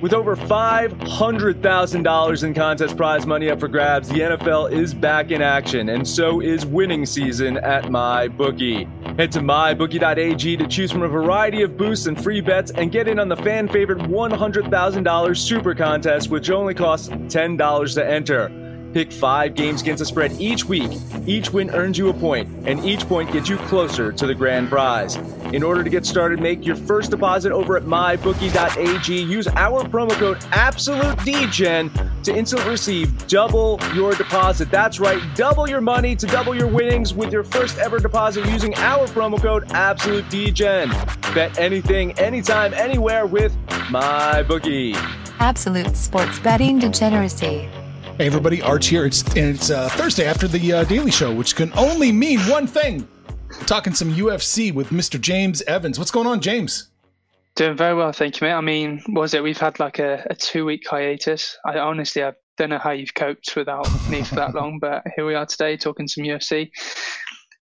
With over $500,000 in contest prize money up for grabs, the NFL is back in action, and so is winning season at MyBookie. Head to mybookie.ag to choose from a variety of boosts and free bets and get in on the fan favorite $100,000 super contest, which only costs $10 to enter. Pick five games against the spread each week. Each win earns you a point, and each point gets you closer to the grand prize. In order to get started, make your first deposit over at mybookie.ag. Use our promo code AbsoluteDegen to instantly receive double your deposit. That's right, double your money to double your winnings with your first ever deposit using our promo code AbsoluteDegen. Bet anything, anytime, anywhere with MyBookie. Absolute sports betting degeneracy. Hey everybody, Arch here. It's and it's uh, Thursday after the uh, Daily Show, which can only mean one thing. Talking some UFC with Mr. James Evans. What's going on, James? Doing very well, thank you, mate. I mean, was it? We've had like a, a two week hiatus. I honestly I don't know how you've coped without me for that long, but here we are today talking some UFC.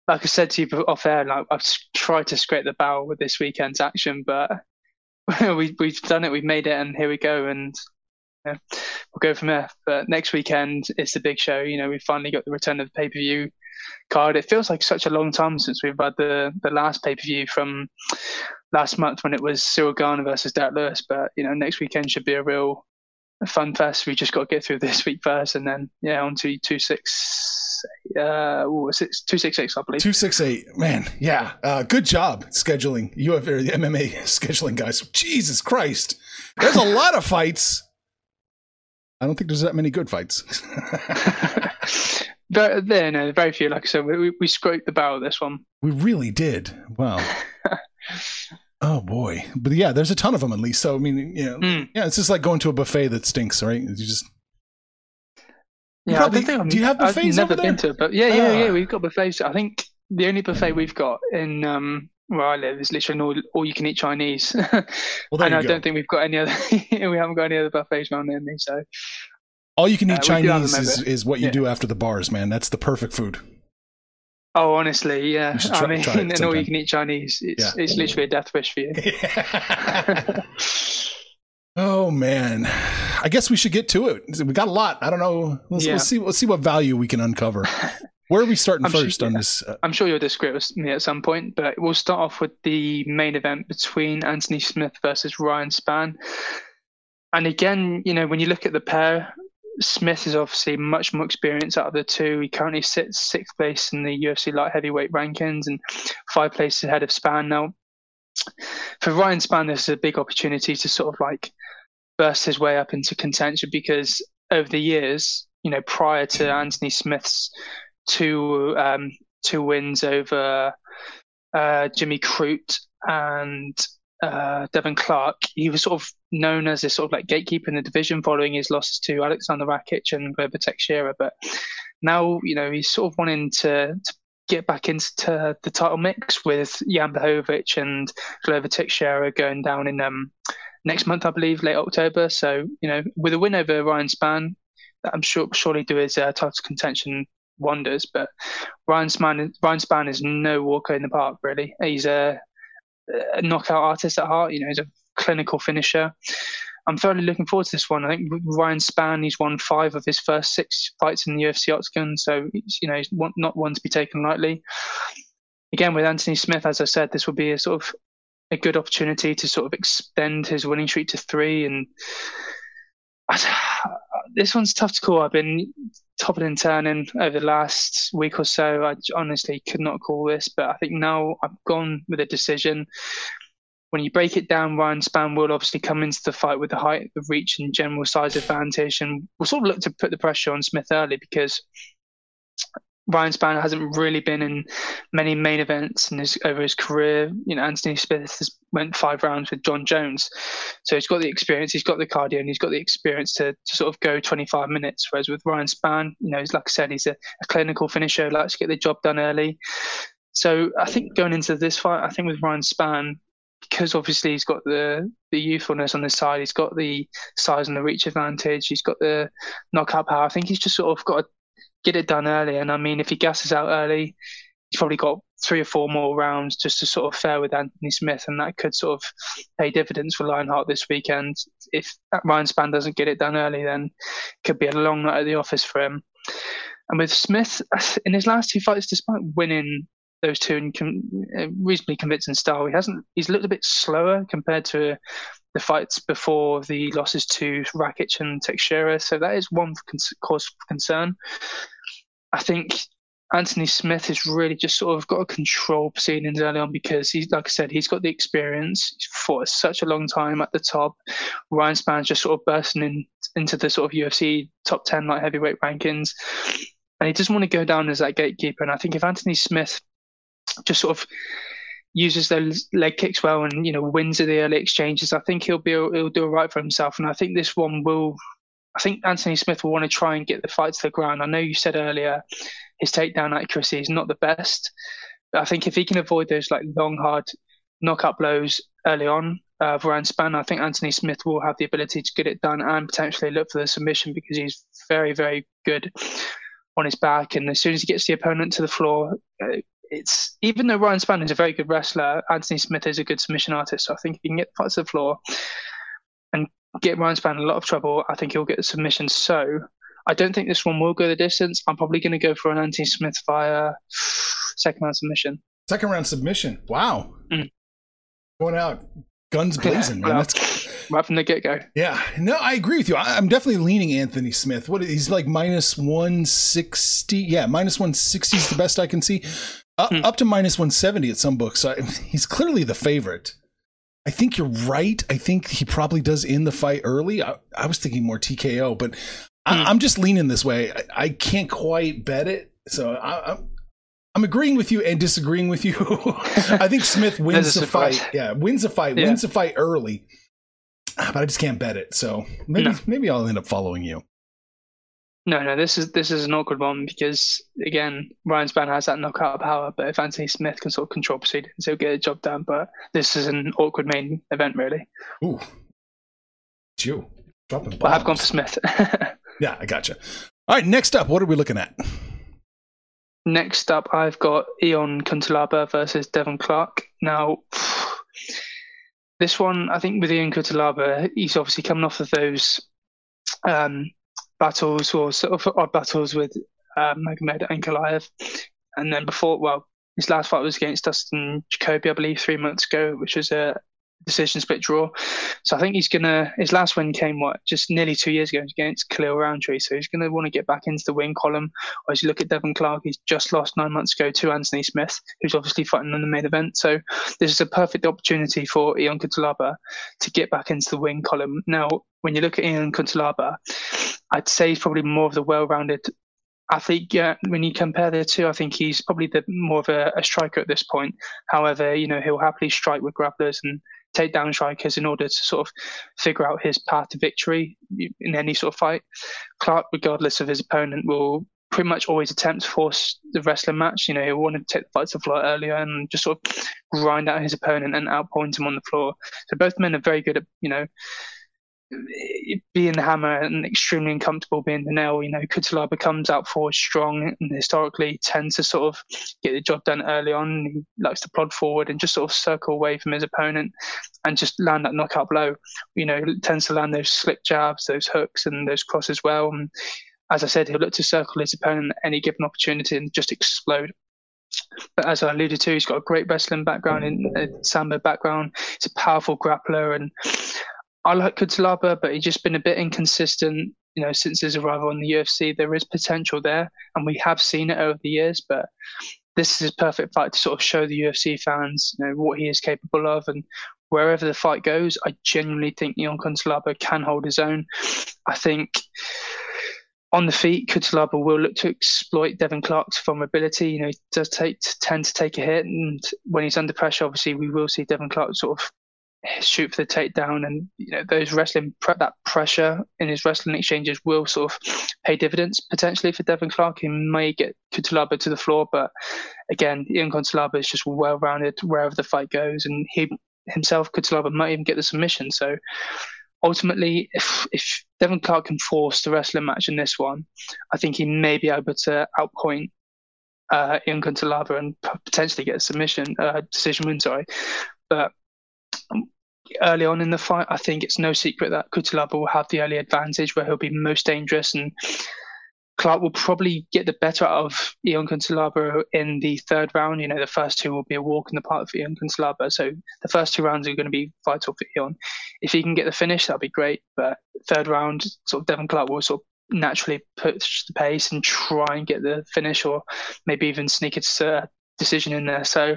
Like I said to you off air, like I've tried to scrape the barrel with this weekend's action, but we, we've done it, we've made it, and here we go. And we'll go from there. But next weekend it's the big show. You know, we finally got the return of the pay per view card. It feels like such a long time since we've had the the last pay per view from last month when it was Ciryl Gane versus Derrick Lewis. But you know, next weekend should be a real fun fest. We just got to get through this week first, and then yeah, on to two six. Uh, six, I believe. Two six eight, man. Yeah, uh, good job scheduling. You have the MMA scheduling guys. Jesus Christ, there's a lot of fights I don't think there's that many good fights. there, there, no, very few. Like I said, we, we scraped the barrel this one. We really did. Wow. oh boy, but yeah, there's a ton of them at least. So I mean, know, mm. yeah, it's just like going to a buffet that stinks, right? You just yeah, probably, I don't think do you have buffets I've never been to, but yeah, yeah, yeah, ah. we've got buffets. I think the only buffet we've got in um, where I live is literally all, all you can eat Chinese. Well, and I go. don't think we've got any other. we haven't got any other buffets around near me. So all you can eat uh, Chinese is, is what you yeah. do after the bars, man. That's the perfect food. Oh, honestly, yeah. Try, I mean, and all you can eat Chinese. It's yeah. it's literally a death wish for you. oh man, I guess we should get to it. We got a lot. I don't know. Let's, yeah. let's see. Let's see what value we can uncover. Where are we starting I'm first sure, on this? Uh... I'm sure you'll disagree with me at some point, but we'll start off with the main event between Anthony Smith versus Ryan Spann. And again, you know, when you look at the pair, Smith is obviously much more experienced out of the two. He currently sits sixth place in the UFC light heavyweight rankings and five places ahead of Spann. Now, for Ryan Spann, this is a big opportunity to sort of like burst his way up into contention because over the years, you know, prior to Anthony Smith's two um, two wins over uh, Jimmy Crute and uh, Devin Clark. He was sort of known as a sort of like gatekeeper in the division following his losses to Alexander Rakic and Glover Teixeira. But now, you know, he's sort of wanting to, to get back into the title mix with Jan Blachowicz and Glover Teixeira going down in um, next month, I believe, late October. So, you know, with a win over Ryan Spann, I'm sure surely do his uh, title contention wonders. But Ryan Spann, Ryan Spann is no walker in the park, really. He's a, a knockout artist at heart. You know, he's a clinical finisher. I'm thoroughly looking forward to this one. I think Ryan Spann, he's won five of his first six fights in the UFC Octagon, so you know he's not one to be taken lightly. Again, with Anthony Smith, as I said, this will be a sort of a good opportunity to sort of extend his winning streak to three. And I, this one's tough to call. I've been topping and turning over the last week or so. I honestly could not call this, but I think now I've gone with a decision. When you break it down, Ryan Spann will obviously come into the fight with the height, the reach, and general size advantage, and we'll sort of look to put the pressure on Smith early because Ryan Spann hasn't really been in many main events in his over his career. You know, Anthony Smith has went five rounds with John Jones, so he's got the experience, he's got the cardio, and he's got the experience to, to sort of go 25 minutes. Whereas with Ryan Spann, you know, he's like I said, he's a, a clinical finisher, likes to get the job done early. So I think going into this fight, I think with Ryan Spann, because obviously he's got the the youthfulness on his side, he's got the size and the reach advantage, he's got the knockout power. I think he's just sort of got to get it done early. And I mean, if he gasses out early, he's probably got three or four more rounds just to sort of fare with Anthony Smith, and that could sort of pay dividends for Lionheart this weekend. If Ryan Spann doesn't get it done early, then it could be a long night at the office for him. And with Smith, in his last two fights, despite winning those two in com- uh, reasonably convincing style, he hasn't. He's looked a bit slower compared to the fights before the losses to Rakic and Teixeira. So that is one cause for concern. I think Anthony Smith has really just sort of got to control proceedings early on because he's, like I said, he's got the experience. Fought such a long time at the top. Ryan Spann's just sort of bursting in, into the sort of UFC top 10 light heavyweight rankings. And he doesn't want to go down as that gatekeeper. And I think if Anthony Smith just sort of uses those leg kicks well and you know wins the early exchanges, I think he'll be he'll do all right for himself. And I think this one will. I think Anthony Smith will want to try and get the fight to the ground. I know you said earlier his takedown accuracy is not the best, but I think if he can avoid those like long, hard knockout blows early on uh, for Ryan Spann, I think Anthony Smith will have the ability to get it done and potentially look for the submission because he's very, very good on his back. And as soon as he gets the opponent to the floor, uh, it's even though Ryan Spann is a very good wrestler, Anthony Smith is a good submission artist. So I think he can get the fight to the floor get Ryan Spann in a lot of trouble, I think he'll get the submission. So I don't think this one will go the distance. I'm probably going to go for an Anthony Smith via second round submission. Second round submission. Wow. Mm. Going out guns blazing, man. That's right from the get go. Yeah, no, I agree with you. I, am definitely leaning Anthony Smith. What he's like minus one sixty. Yeah, minus one sixty is the best I can see. Uh, hmm. Up to minus 170 at some books. So he's clearly the favorite. I think you're right. I think he probably does end the fight early. I, I was thinking more TKO, but I, am hmm. just leaning this way. I, I, can't quite bet it. So I, am I'm agreeing with you and disagreeing with you. I think Smith wins the fight. Yeah, wins the fight, yeah. wins the fight early. But I just can't bet it. So maybe no. maybe I'll end up following you. No, no, this is this is an awkward one because again, Ryan Spann has that knockout power, but if Anthony Smith can sort of control proceedings, he'll get the job done. But this is an awkward main event, really. Ooh, it's you dropping bombs. I've gone for Smith. yeah, I gotcha. All right, next up, what are we looking at? Next up, I've got Ion Cutelaba versus Devin Clark. Now, this one, I think with Ion Cutelaba, he's obviously coming off of those um, battles or sort of odd battles with uh, Magomed Ankalaev. And then before, well, his last fight was against Dustin Jacoby, I believe, three months ago, which was a decision split draw. So I think he's gonna. His last win came what just nearly two years ago against Khalil Rountree. So he's gonna want to get back into the win column. Or as you look at Devin Clark, he's just lost nine months ago to Anthony Smith, who's obviously fighting in the main event. So this is a perfect opportunity for Ian Cutelaba to get back into the win column. Now, when you look at Ian Cutelaba, I'd say he's probably more of the well-rounded I think yeah, when you compare the two, I think he's probably the more of a, a, striker at this point. However, you know he'll happily strike with grapplers and take down strikers in order to sort of figure out his path to victory in any sort of fight. Clark, regardless of his opponent, will pretty much always attempt to force the wrestling match. You know, he'll want to take the fight to the floor earlier and just sort of grind out his opponent and outpoint him on the floor. So both men are very good at, you know, being the hammer and extremely uncomfortable being the nail. You know, Cutelaba comes out forward strong and historically tends to sort of get the job done early on. He likes to plod forward and just sort of circle away from his opponent and just land that knockout blow. You know, tends to land those slick jabs, those hooks, and those crosses well. And as I said, he'll look to circle his opponent at any given opportunity and just explode. but as I alluded to, he's got a great wrestling background and a sambo background. He's a powerful grappler, and I like Cutelaba, but he's just been a bit inconsistent. You know, since his arrival in the UFC, there is potential there, and we have seen it over the years. But this is a perfect fight to sort of show the UFC fans, you know, what he is capable of, and wherever the fight goes, I genuinely think Ion Cutelaba can hold his own. I think on the feet, Cutelaba will look to exploit Devin Clark's vulnerability. You know, he does take tend to take a hit, and when he's under pressure, obviously we will see Devin Clark sort of shoot for the takedown, and you know those wrestling that pressure in his wrestling exchanges will sort of pay dividends potentially for Devin Clark. He may get Cutelaba to the floor, but again, Ion Cutelaba is just well rounded wherever the fight goes, and he himself Cutelaba might even get the submission. So ultimately, if if Devin Clark can force the wrestling match in this one, I think he may be able to outpoint uh, Ion Cutelaba and potentially get a submission uh, decision win. Sorry, but early on in the fight, I think it's no secret that Cutelaba will have the early advantage where he'll be most dangerous and Clark will probably get the better out of Ion Cutelaba in the third round. You know, the first two will be a walk in the park for Ion Cutelaba. So the first two rounds are going to be vital for Ion. If he can get the finish, that'll be great. But third round, sort of Devin Clark will sort of naturally push the pace and try and get the finish or maybe even sneak a decision in there. So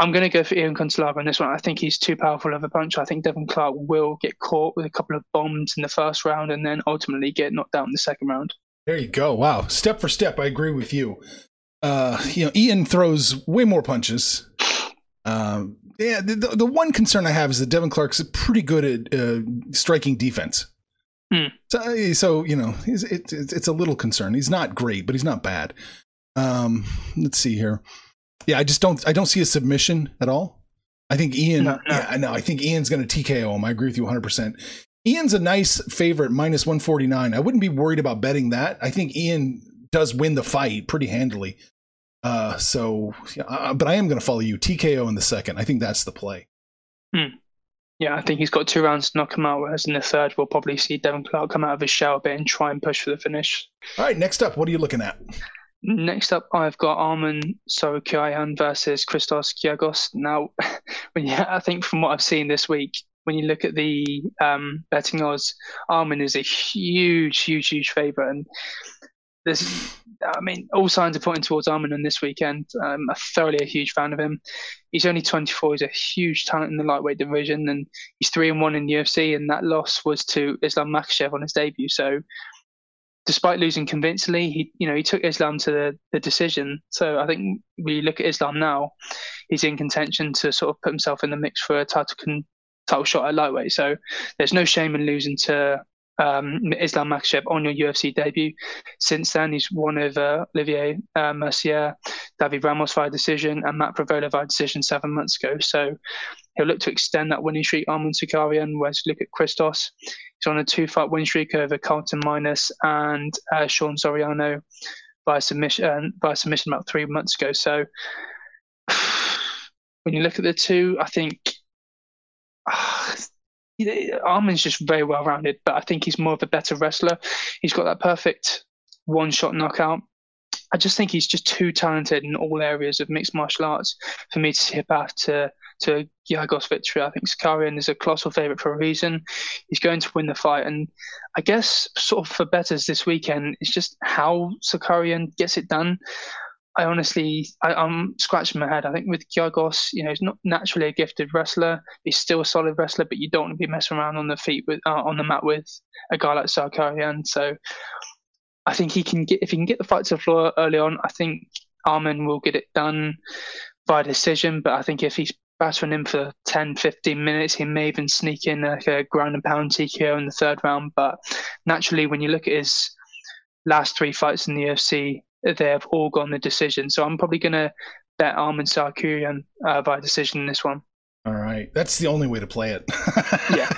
I'm going to go for Ian Cutelaba on this one. I think he's too powerful of a punch. I think Devin Clark will get caught with a couple of bombs in the first round and then ultimately get knocked out in the second round. There you go. Wow. Step for step, I agree with you. Uh, you know, Ian throws way more punches. Um, yeah, the, the one concern I have is that Devin Clark's pretty good at uh, striking defense. Hmm. So, so, you know, it's, it's, it's a little concern. He's not great, but he's not bad. Um, let's see here. Yeah, I just don't I don't see a submission at all. I think Ian. No, no. Yeah, no, I think Ian's going to TKO him. I agree with you 100. percent Ian's a nice favorite, minus 149. I wouldn't be worried about betting that. I think Ian does win the fight pretty handily. Uh, so, uh, but I am going to follow you. TKO in the second. I think that's the play. Hmm. Yeah, I think he's got two rounds to knock him out, whereas in the third, we'll probably see Devin Clark come out of his shell a bit and try and push for the finish. All right, next up, what are you looking at? Next up, I've got Arman Tsarukyan versus Christos Giagos. Now, when yeah, I think from what I've seen this week, when you look at the um, betting odds, Arman is a huge, huge, huge favourite, and there's, I mean, all signs are pointing towards Arman on this weekend. I'm thoroughly a huge fan of him. He's only 24. He's a huge talent in the lightweight division, and he's three and one in the UFC. And that loss was to Islam Makhachev on his debut. So, despite losing convincingly, he you know he took Islam to the, the decision. So I think we look at Islam now, he's in contention to sort of put himself in the mix for a title con- title shot at lightweight. So there's no shame in losing to um, Islam Makhachev on your UFC debut. Since then, he's won over Olivier uh, Mercier, David Ramos via decision, and Matt Frevola via decision seven months ago. So he'll look to extend that winning streak. Arman Tsarukyan, whereas look at Christos, he's on a two-fight win streak over Carlton Minus and uh, Sean Soriano by submission uh, by submission about three months ago. So when you look at the two, I think Arman's just very well rounded, but I think he's more of a better wrestler. He's got that perfect one shot knockout. I just think he's just too talented in all areas of mixed martial arts for me to a path to Giagos victory. I think Tsarukyan is a colossal favourite for a reason. He's going to win the fight, and I guess sort of for betters this weekend, it's just how Tsarukyan gets it done. I honestly, I, am scratching my head. I think with Giagos, you know, he's not naturally a gifted wrestler. He's still a solid wrestler, but you don't want to be messing around on the feet with uh, on the mat with a guy like Tsarukyan. So I think he can get if he can get the fight to the floor early on. I think Arman will get it done by decision. But I think if he's battering him for 10, 15 minutes, he may even sneak in like a ground and pound TKO in the third round. But naturally, when you look at his last three fights in the UFC, they have all gone the decision. So I'm probably going to bet Arman Tsarukyan uh, by decision in this one. All right. That's the only way to play it. yeah,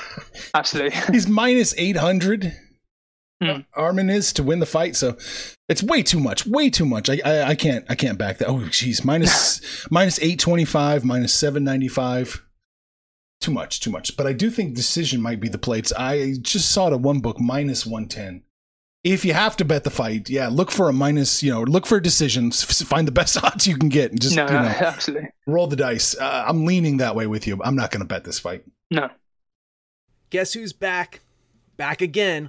absolutely. He's minus 800. Mm. Arman is to win the fight, so it's way too much, way too much. I I, I can't I can't back that. Oh, jeez, minus minus eight twenty five, minus seven ninety five. Too much, too much. But I do think decision might be the plates. I just saw it at one book minus one ten. if you have to bet the fight, yeah, look for a minus. You know, look for decisions. Find the best odds you can get, and just no, you know, no, absolutely roll the dice. Uh, I'm leaning that way with you. I'm not going to bet this fight. no. Guess who's back? Back again.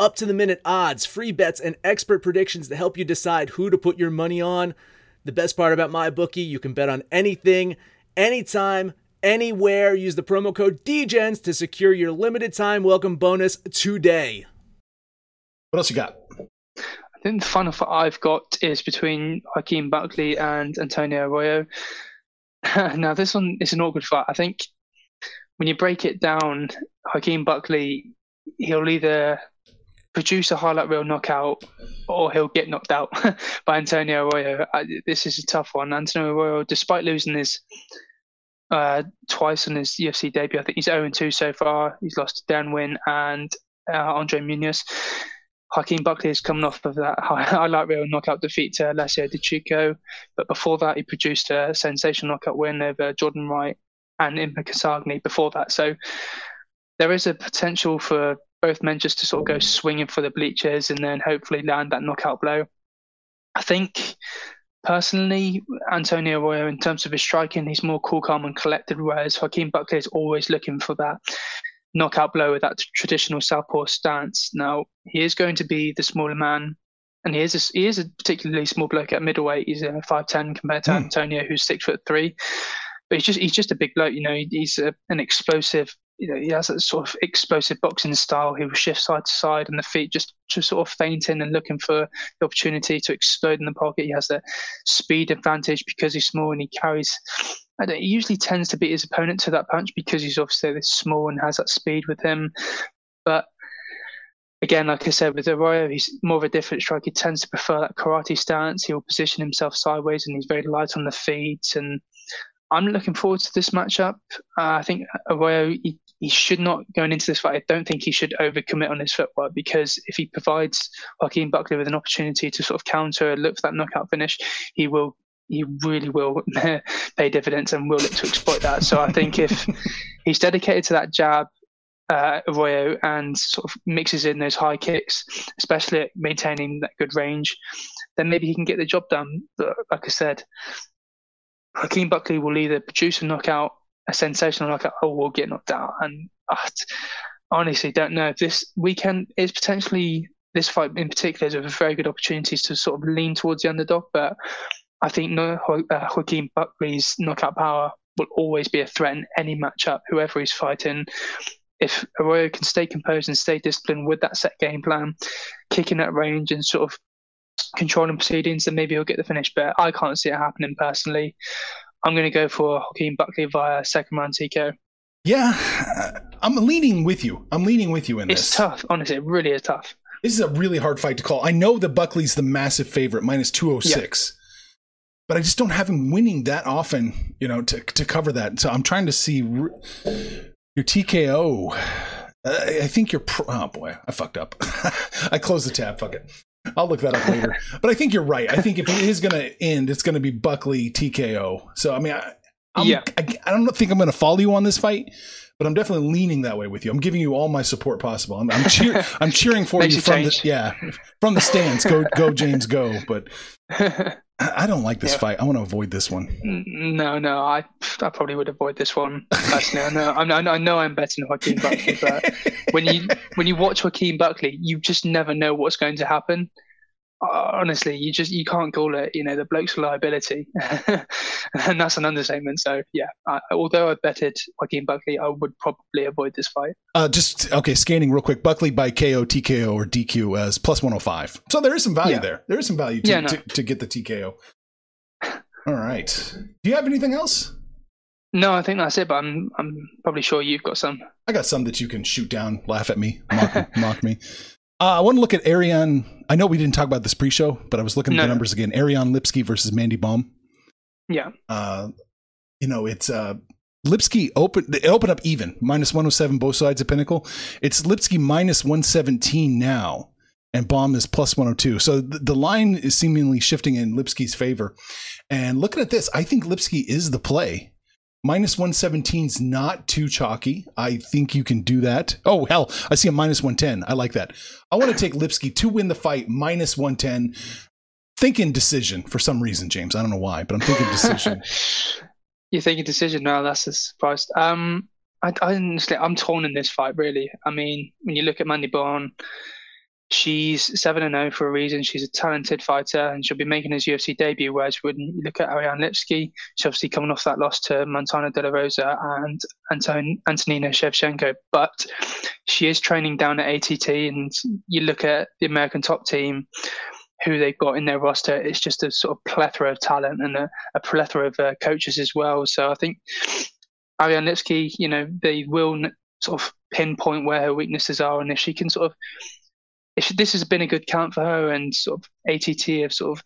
Get up to the minute odds, free bets, and expert predictions to help you decide who to put your money on. The best part about my bookie, you can bet on anything, anytime, anywhere. Use the promo code DEGENS to secure your limited time welcome bonus today. What else you got? I think the final fight I've got is between Joaquin Buckley and Antonio Arroyo. now, this one is an awkward fight. I think when you break it down, Joaquin Buckley, he'll either produce a highlight reel knockout or he'll get knocked out by Antonio Arroyo. I, this is a tough one. Antonio Arroyo, despite losing his uh, twice on his UFC debut, I think he's 0 2 so far. He's lost to Dan Wynn and uh, Andre Muniz. Joaquin Buckley is coming off of that highlight reel knockout defeat to Alessio Di Chirico, but before that he produced a sensational knockout win over Jordan Wright and Impa Kasanganay before that. So there is a potential for both men just to sort of go swinging for the bleachers and then hopefully land that knockout blow. I think personally, Antonio Arroyo, in terms of his striking, he's more cool, calm, and collected, whereas Joaquin Buckley is always looking for that knockout blow with that traditional southpaw stance. Now he is going to be the smaller man, and he is a, he is a particularly small bloke at middleweight. He's a five ten compared to mm. Antonio, who's six foot three. But he's just he's just a big bloke. You know, he's a, an explosive. You know, he has a sort of explosive boxing style. He will shift side to side, and the feet just just sort of feinting and looking for the opportunity to explode in the pocket. He has a speed advantage because he's small and he carries I don't, he usually tends to beat his opponent to that punch because he's obviously this small and has that speed with him. But again, like I said, with Arroyo, he's more of a different striker. He tends to prefer that karate stance. He'll position himself sideways and he's very light on the feet. And I'm looking forward to this matchup. Uh, I think Arroyo, he, he should not, going into this fight, I don't think he should overcommit on his footwork because if he provides Joaquin Buckley with an opportunity to sort of counter, and look for that knockout finish, he will he really will pay dividends and will look to exploit that. So I think if he's dedicated to that jab, uh, Arroyo, and sort of mixes in those high kicks, especially at maintaining that good range, then maybe he can get the job done. But like I said, Joaquin Buckley will either produce a knockout, a sensational oh, we'll get knocked out. And honestly, don't know if this weekend is potentially this fight in particular is a very good opportunity to sort of lean towards the underdog, but I think no, uh, Joaquin Buckley's knockout power will always be a threat in any matchup, whoever he's fighting. If Arroyo can stay composed and stay disciplined with that set game plan, kicking that range and sort of controlling proceedings, then maybe he'll get the finish. But I can't see it happening personally. I'm going to go for Joaquin Buckley via second round TKO. Yeah, I'm leaning with you. I'm leaning with you in it's this. It's tough, honestly. It really is tough. This is a really hard fight to call. I know that Buckley's the massive favorite, minus 206. Yeah but I just don't have him winning that often, you know, to to cover that. So I'm trying to see your TKO. Uh, I think you're. Pro- oh boy, I fucked up. I closed the tab. Fuck it. I'll look that up later. but I think you're right. I think if it is going to end, it's going to be Buckley TKO. So I mean, I, I'm, yeah. I, I don't think I'm going to follow you on this fight, but I'm definitely leaning that way with you. I'm giving you all my support possible. I'm, I'm, cheer, I'm cheering for you from change. the yeah from the stands. Go go James go. But I don't like this yeah. fight. I want to avoid this one. No, no, I I probably would avoid this one personally. I know, I'm, I know I'm betting Joaquin Buckley, but when you when you watch Joaquin Buckley, you just never know what's going to happen. Honestly, you just you can't call it. You know, the bloke's liability, and that's an understatement. So yeah, I, although I betted Joaquin Buckley, I would probably avoid this fight. Uh, just okay, scanning real quick. Buckley by KO, TKO, or DQ as plus one hundred five. So there is some value yeah. there. There is some value to, yeah, no. to, to get the TKO. All right. Do you have anything else? No, I think that's it. But I'm I'm probably sure you've got some. I got some that you can shoot down, laugh at me, mock, mock me. Uh, I want to look at Ariane. I know we didn't talk about this pre-show, but I was looking at no, the numbers again. Ariane Lipski versus Mandy Baum. Yeah. Uh, you know, it's uh, Lipski open. They open up even 107 both sides of Pinnacle. It's Lipski minus one seventeen now, and Baum is plus one hundred two. So the, the line is seemingly shifting in Lipski's favor. And looking at this, I think Lipski is the play minus 117 is not too chalky. I think you can do that. Oh, hell, I see a minus 110. I like that. I want to take Lipski to win the fight, minus 110. Thinking decision for some reason, James. I don't know why, but I'm thinking decision. You're thinking decision? No, that's a surprise. Um, I, I honestly, I'm torn in this fight, really. I mean, when you look at Mandy Baum, She's 7 and 0 for a reason. She's a talented fighter and she'll be making his UFC debut. Whereas when you look at Ariane Lipski, she's obviously coming off that loss to Montana De La Rosa and Anton- Antonina Shevchenko. But she is training down at ATT. And you look at the American top team, who they've got in their roster, it's just a sort of plethora of talent and a, a plethora of uh, coaches as well. So I think Ariane Lipski, you know, they will sort of pinpoint where her weaknesses are. And if she can sort of if this has been a good count for her and sort of ATT have sort of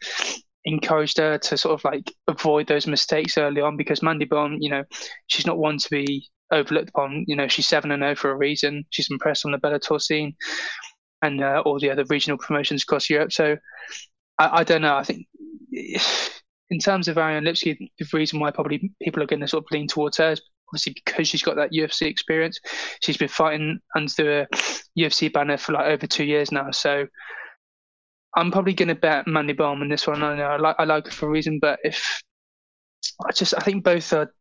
encouraged her to sort of like avoid those mistakes early on because Mandy Baum, you know, she's not one to be overlooked upon. You know, she's seven and zero oh for a reason. She's impressed on the Bellator scene and uh, all the other regional promotions across Europe. So I, I don't know. I think in terms of Ariane Lipski, the reason why probably people are going to sort of lean towards her is obviously because she's got that UFC experience. She's been fighting under the UFC banner for like over two years now. So I'm probably going to bet Mandy Baum in this one. I know I like I like her for a reason, but if I just I think both are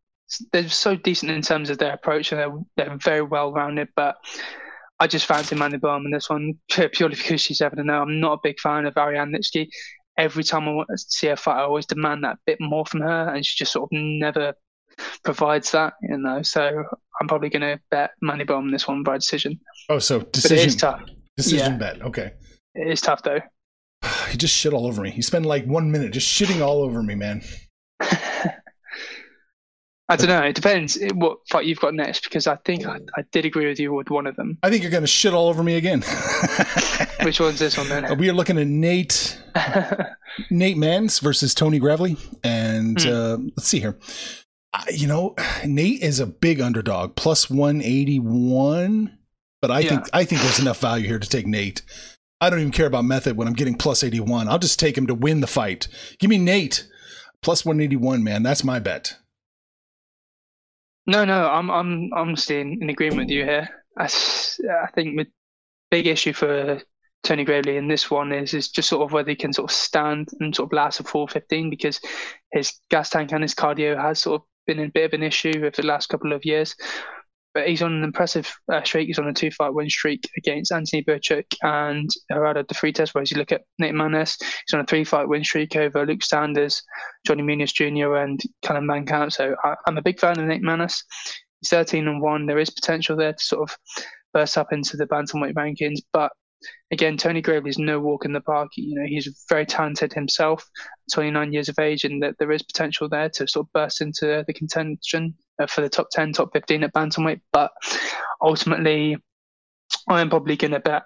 they're so decent in terms of their approach and they're they're very well rounded, but. I just fancy Mandy Baum in this one purely because she's seven and oh. I'm not a big fan of Ariane Lipski. Every time I want to see her fight, I always demand that bit more from her, and she just sort of never provides that, you know. So I'm probably going to bet money bomb this one by decision. Oh, so decision. But it is tough. Decision yeah. bet. Okay. It is tough though. He just shit all over me. He spent like one minute just shitting all over me, man. I don't know. It depends what fight you've got next because I think I, I did agree with you with one of them. I think you're going to shit all over me again. Which one's this one then? We are looking at Nate Nate Maness versus Tony Gravely, and hmm. uh, let's see here you know, Nate is a big underdog, plus 181. But I yeah. think I think there's enough value here to take Nate. I don't even care about method when I'm getting plus 81. I'll just take him to win the fight. Give me Nate plus 181, man. That's my bet. No, no, I'm I'm I'm staying in agreement with you here. I, I think the big issue for Tony Gravely in this one is is just sort of whether he can sort of stand and sort of last a 415 because his gas tank and his cardio has sort of been a bit of an issue over the last couple of years. But he's on an impressive uh, streak. He's on a two-fight win streak against Anthony Birchak and Geraldo de Freitas. Whereas you look at Nate Maness, he's on a three-fight win streak over Luke Sanders, Johnny Munoz Jr., and Callum Camp. So I, am a big fan of Nate Maness. He's 13 and one. There is potential there to sort of burst up into the bantamweight rankings, but again, Tony Gravely is no walk in the park. You know, he's very talented himself, 29 years of age, and that there is potential there to sort of burst into the contention uh, for the top 10, top 15 at bantamweight. But ultimately, I am probably going to bet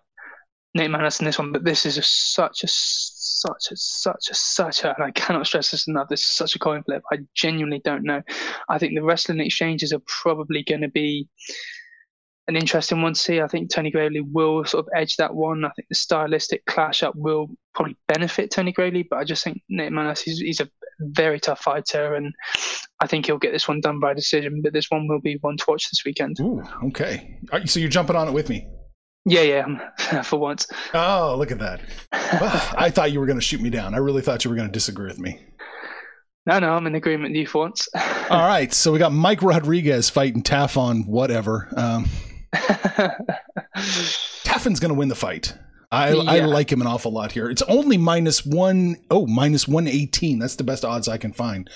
Nate Maness in this one. But this is a, such a such a such a such a and I cannot stress this enough. This is such a coin flip. I genuinely don't know. I think the wrestling exchanges are probably going to be an interesting one to see. I think Tony Gravely will sort of edge that one. I think the stylistic clash up will probably benefit Tony Gravely, but I just think Nate Maness, he's, he's a very tough fighter, and I think he'll get this one done by decision. But this one will be one to watch this weekend. Ooh, okay. So you're jumping on it with me? Yeah, yeah, for once. Oh, look at that. Well, I thought you were going to shoot me down. I really thought you were going to disagree with me. No, no, I'm in agreement with you for once. All right, so we got Mike Rodriguez fighting Taff on whatever. Um, Tafon's going to win the fight. I, yeah. I like him an awful lot here. It's only minus one oh minus one eighteen. That's the best odds I can find.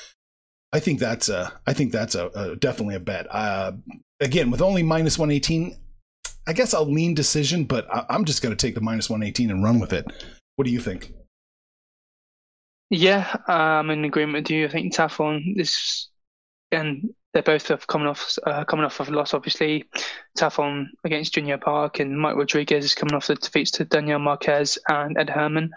I think that's a I think that's a, a definitely a bet. Uh, again, with only minus one eighteen, I guess I'll lean decision, but I, am just going to take the minus one eighteen and run with it. What do you think? Yeah, I'm in agreement with you. I think Tafon is, and they're both have coming off uh, coming off of a loss. Obviously, Tafon against Junior Park and Mike Rodriguez is coming off the defeats to Danilo Marques and Ed Herman.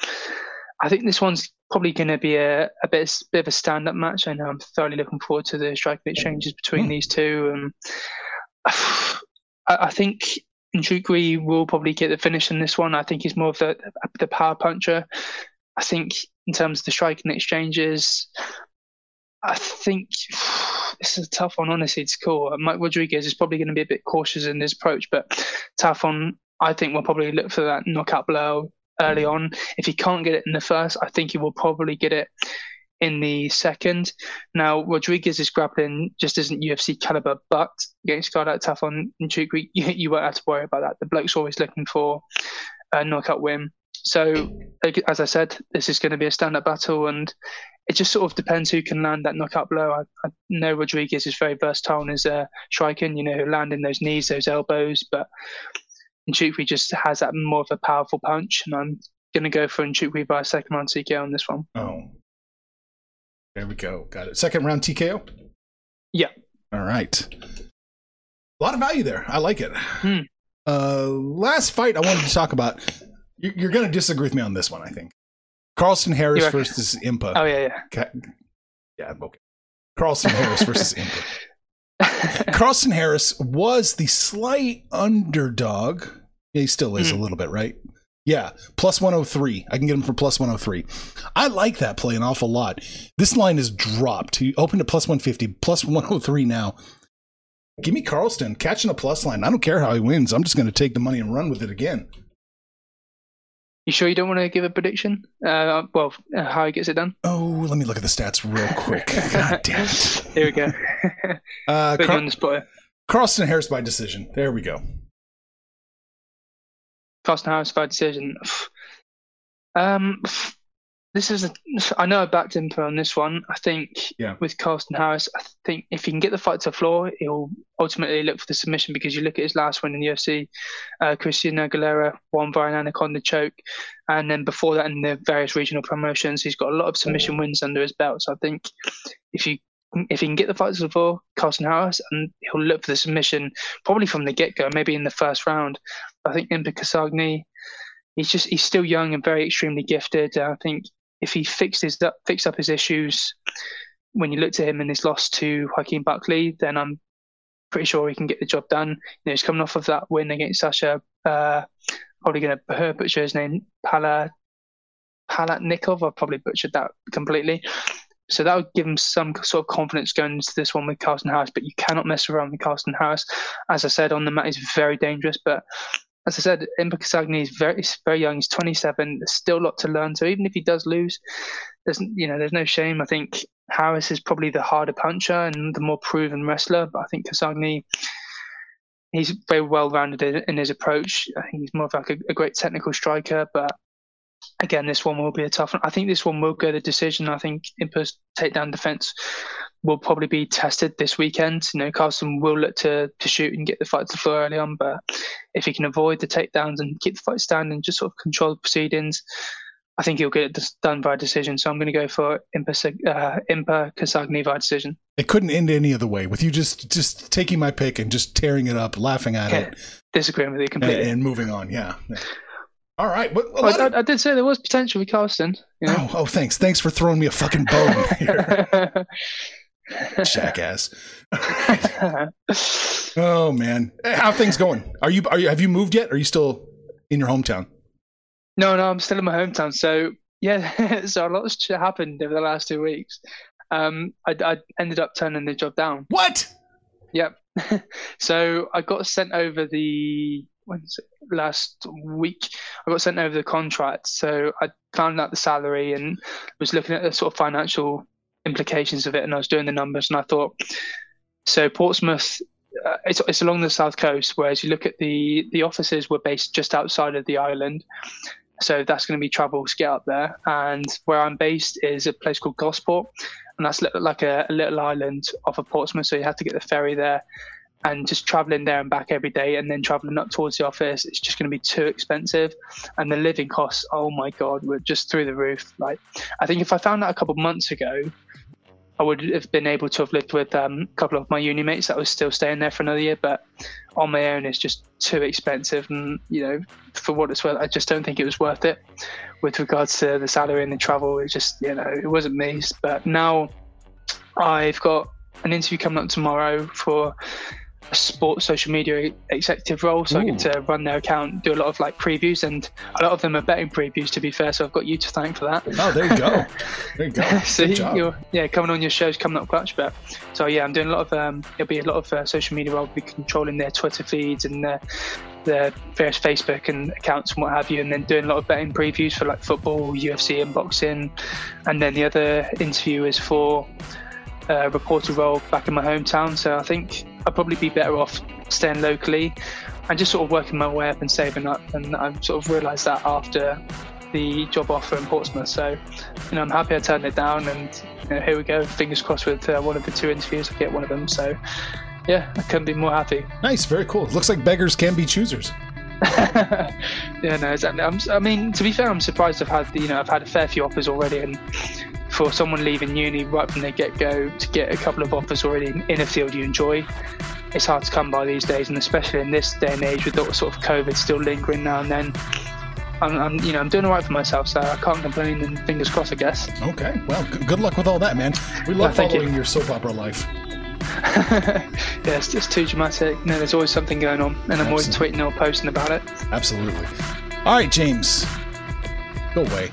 I think this one's probably going to be a, a bit, bit of a stand-up match. I know I'm thoroughly looking forward to the striking exchanges between mm. these two. Um, I, I think Nchukwi will probably get the finish in this one. I think he's more of the the power puncher. I think in terms of the striking exchanges, I think this is a tough one. Honestly, it's cool. Uh, Mike Rodriguez is probably going to be a bit cautious in his approach, but Tafon, I think, will probably look for that knockout blow early mm. on. If he can't get it in the first, I think he will probably get it in the second. Now, Rodriguez's grappling just isn't UFC caliber, but against a guy like Tafon Nchukwi, you, you won't have to worry about that. The bloke's always looking for a knockout win. So, as I said, this is going to be a stand-up battle, and it just sort of depends who can land that knockout blow. I, I know Rodriguez is very versatile in his uh, striking, you know, landing those knees, those elbows, but Nchukwi just has that more of a powerful punch, and I'm going to go for Nchukwi by a second round TKO on this one. Oh, there we go. Got it. Second round TKO. Yeah. All right. A lot of value there. I like it. Hmm. Uh, last fight I wanted to talk about. You're going to disagree with me on this one, I think. Carlston Harris versus Impa. Oh yeah, yeah. Yeah, okay. Carlston Harris versus Impa. Carlston Harris was the slight underdog. He still is mm. a little bit, right? Yeah, plus 103. I can get him for plus 103. I like that play an awful lot. This line is dropped. He opened at plus 150, plus 103 now. Give me Carlston catching a plus line. I don't care how he wins. I'm just going to take the money and run with it again. You sure you don't want to give a prediction? Uh, well, uh, how he gets it done? Oh, let me look at the stats real quick. God damn it! Here we go. uh, Car- on the spot. Carlston Harris by decision. There we go. Carlston Harris by decision. Um, this is a, I know I backed him on this one. I think yeah. with Carlston Harris, I think if he can get the fight to the floor, he'll ultimately look for the submission because you look at his last win in the UFC, uh, Christian Aguilera won via an anaconda choke, and then before that in the various regional promotions, he's got a lot of submission wins under his belt. So I think if you if he can get the fight to the floor, Carlston Harris, and he'll look for the submission probably from the get go, maybe in the first round. I think Impa Kasanganay, he's just he's still young and very extremely gifted. I think if he fixed his fixed up his issues when you looked at him in his loss to Joaquin Buckley, then I'm pretty sure he can get the job done. You know, he's coming off of that win against Sasha. Uh, probably going to butcher his name, Pala Palatnikov. I've probably butchered that completely. So that would give him some sort of confidence going into this one with Carlston Harris. But you cannot mess around with Carlston Harris. As I said on the mat, he's very dangerous. But as I said, Impa Kasanganay is very very young. He's 27. There's still a lot to learn. So even if he does lose, there's you know there's no shame. I think Harris is probably the harder puncher and the more proven wrestler. But I think Kasanganay, he's very well rounded in his approach. I think he's more of like a, a great technical striker. But again, this one will be a tough one. I think this one will go the decision. I think Impa's takedown defense will probably be tested this weekend. You know, Carlston will look to, to shoot and get the fight to the floor early on, but if he can avoid the takedowns and keep the fight standing, just sort of control the proceedings, I think he'll get it done by decision. So I'm going to go for Impa, uh, Impa Kasanganay by decision. It couldn't end any other way with you just just taking my pick and just tearing it up, laughing at it, disagreeing with you completely, and, and moving on. Yeah. yeah. All right. Well, I, I, did say there was potential with Carlston. You know? oh, oh, thanks. Thanks for throwing me a fucking bone here. Jackass. oh man, how things going? Are you are you have you moved yet? Are you still in your hometown? No, no, I'm still in my hometown. So yeah, so a lot's happened over the last two weeks. Um, I, I ended up turning the job down. What? Yep. so I got sent over the last week. I got sent over the contract. So I found out the salary and was looking at the sort of financial implications of it, and I was doing the numbers, and I thought, so Portsmouth uh, it's it's along the south coast. Whereas you look at the the offices were based just outside of the island, so that's going to be trouble to get up there. And where I'm based is a place called Gosport, and that's like a, a little island off of Portsmouth. So you have to get the ferry there, and just traveling there and back every day, and then traveling up towards the office, it's just going to be too expensive. And the living costs, oh my god, were just through the roof. Like I think if I found out a couple of months ago I would have been able to have lived with um, a couple of my uni mates that was still staying there for another year, but on my own it's just too expensive, and you know, for what it's worth, I just don't think it was worth it. With regards to the salary and the travel, it just you know, it wasn't me. But now I've got an interview coming up tomorrow for sports social media executive role, so Ooh. I get to run their account, do a lot of like previews, and a lot of them are betting previews. To be fair, so I've got you to thank for that. Oh, there you go. There you go. so you're yeah coming on your shows coming up clutch, but so yeah, I'm doing a lot of um, it'll be a lot of uh, social media. I'll be controlling their Twitter feeds and their their various Facebook and accounts and what have you, and then doing a lot of betting previews for like football, UFC, and boxing, and then the other interview is for uh, reporter role back in my hometown. So I think I'd probably be better off staying locally and just sort of working my way up and saving up. And I sort of realised that after the job offer in Portsmouth. So, you know, I'm happy I turned it down. And you know, here we go. Fingers crossed with uh, one of the two interviews. I get one of them. So, yeah, I couldn't be more happy. Nice, very cool. Looks like beggars can be choosers. yeah, no, exactly. I'm, I mean, to be fair, I'm surprised I've had you know I've had a fair few offers already, and for someone leaving uni right from the get go to get a couple of offers already in a field you enjoy, it's hard to come by these days, and especially in this day and age with sort of COVID still lingering now and then. I'm, I'm, you know, I'm doing all right for myself, so I can't complain. And fingers crossed, I guess. Okay, well, good luck with all that, man. We love no, following you. your soap opera life. yeah, it's just too dramatic. Know, there's always something going on, and I'm always tweeting or posting about it. Absolutely. All right, James, go away.